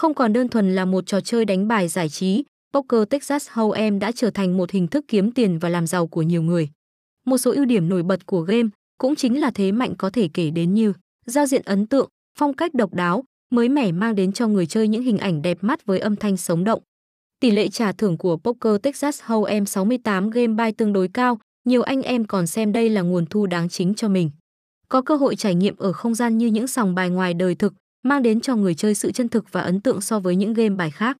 Không còn đơn thuần là một trò chơi đánh bài giải trí, Poker Texas Hold'em đã trở thành một hình thức kiếm tiền và làm giàu của nhiều người. Một số ưu điểm nổi bật của game cũng chính là thế mạnh có thể kể đến như giao diện ấn tượng, phong cách độc đáo, mới mẻ mang đến cho người chơi những hình ảnh đẹp mắt với âm thanh sống động. Tỷ lệ trả thưởng của Poker Texas Hold'em 68 game buy tương đối cao, nhiều anh em còn xem đây là nguồn thu đáng chính cho mình. Có cơ hội trải nghiệm ở không gian như những sòng bài ngoài đời thực, mang đến cho người chơi sự chân thực và ấn tượng so với những game bài khác.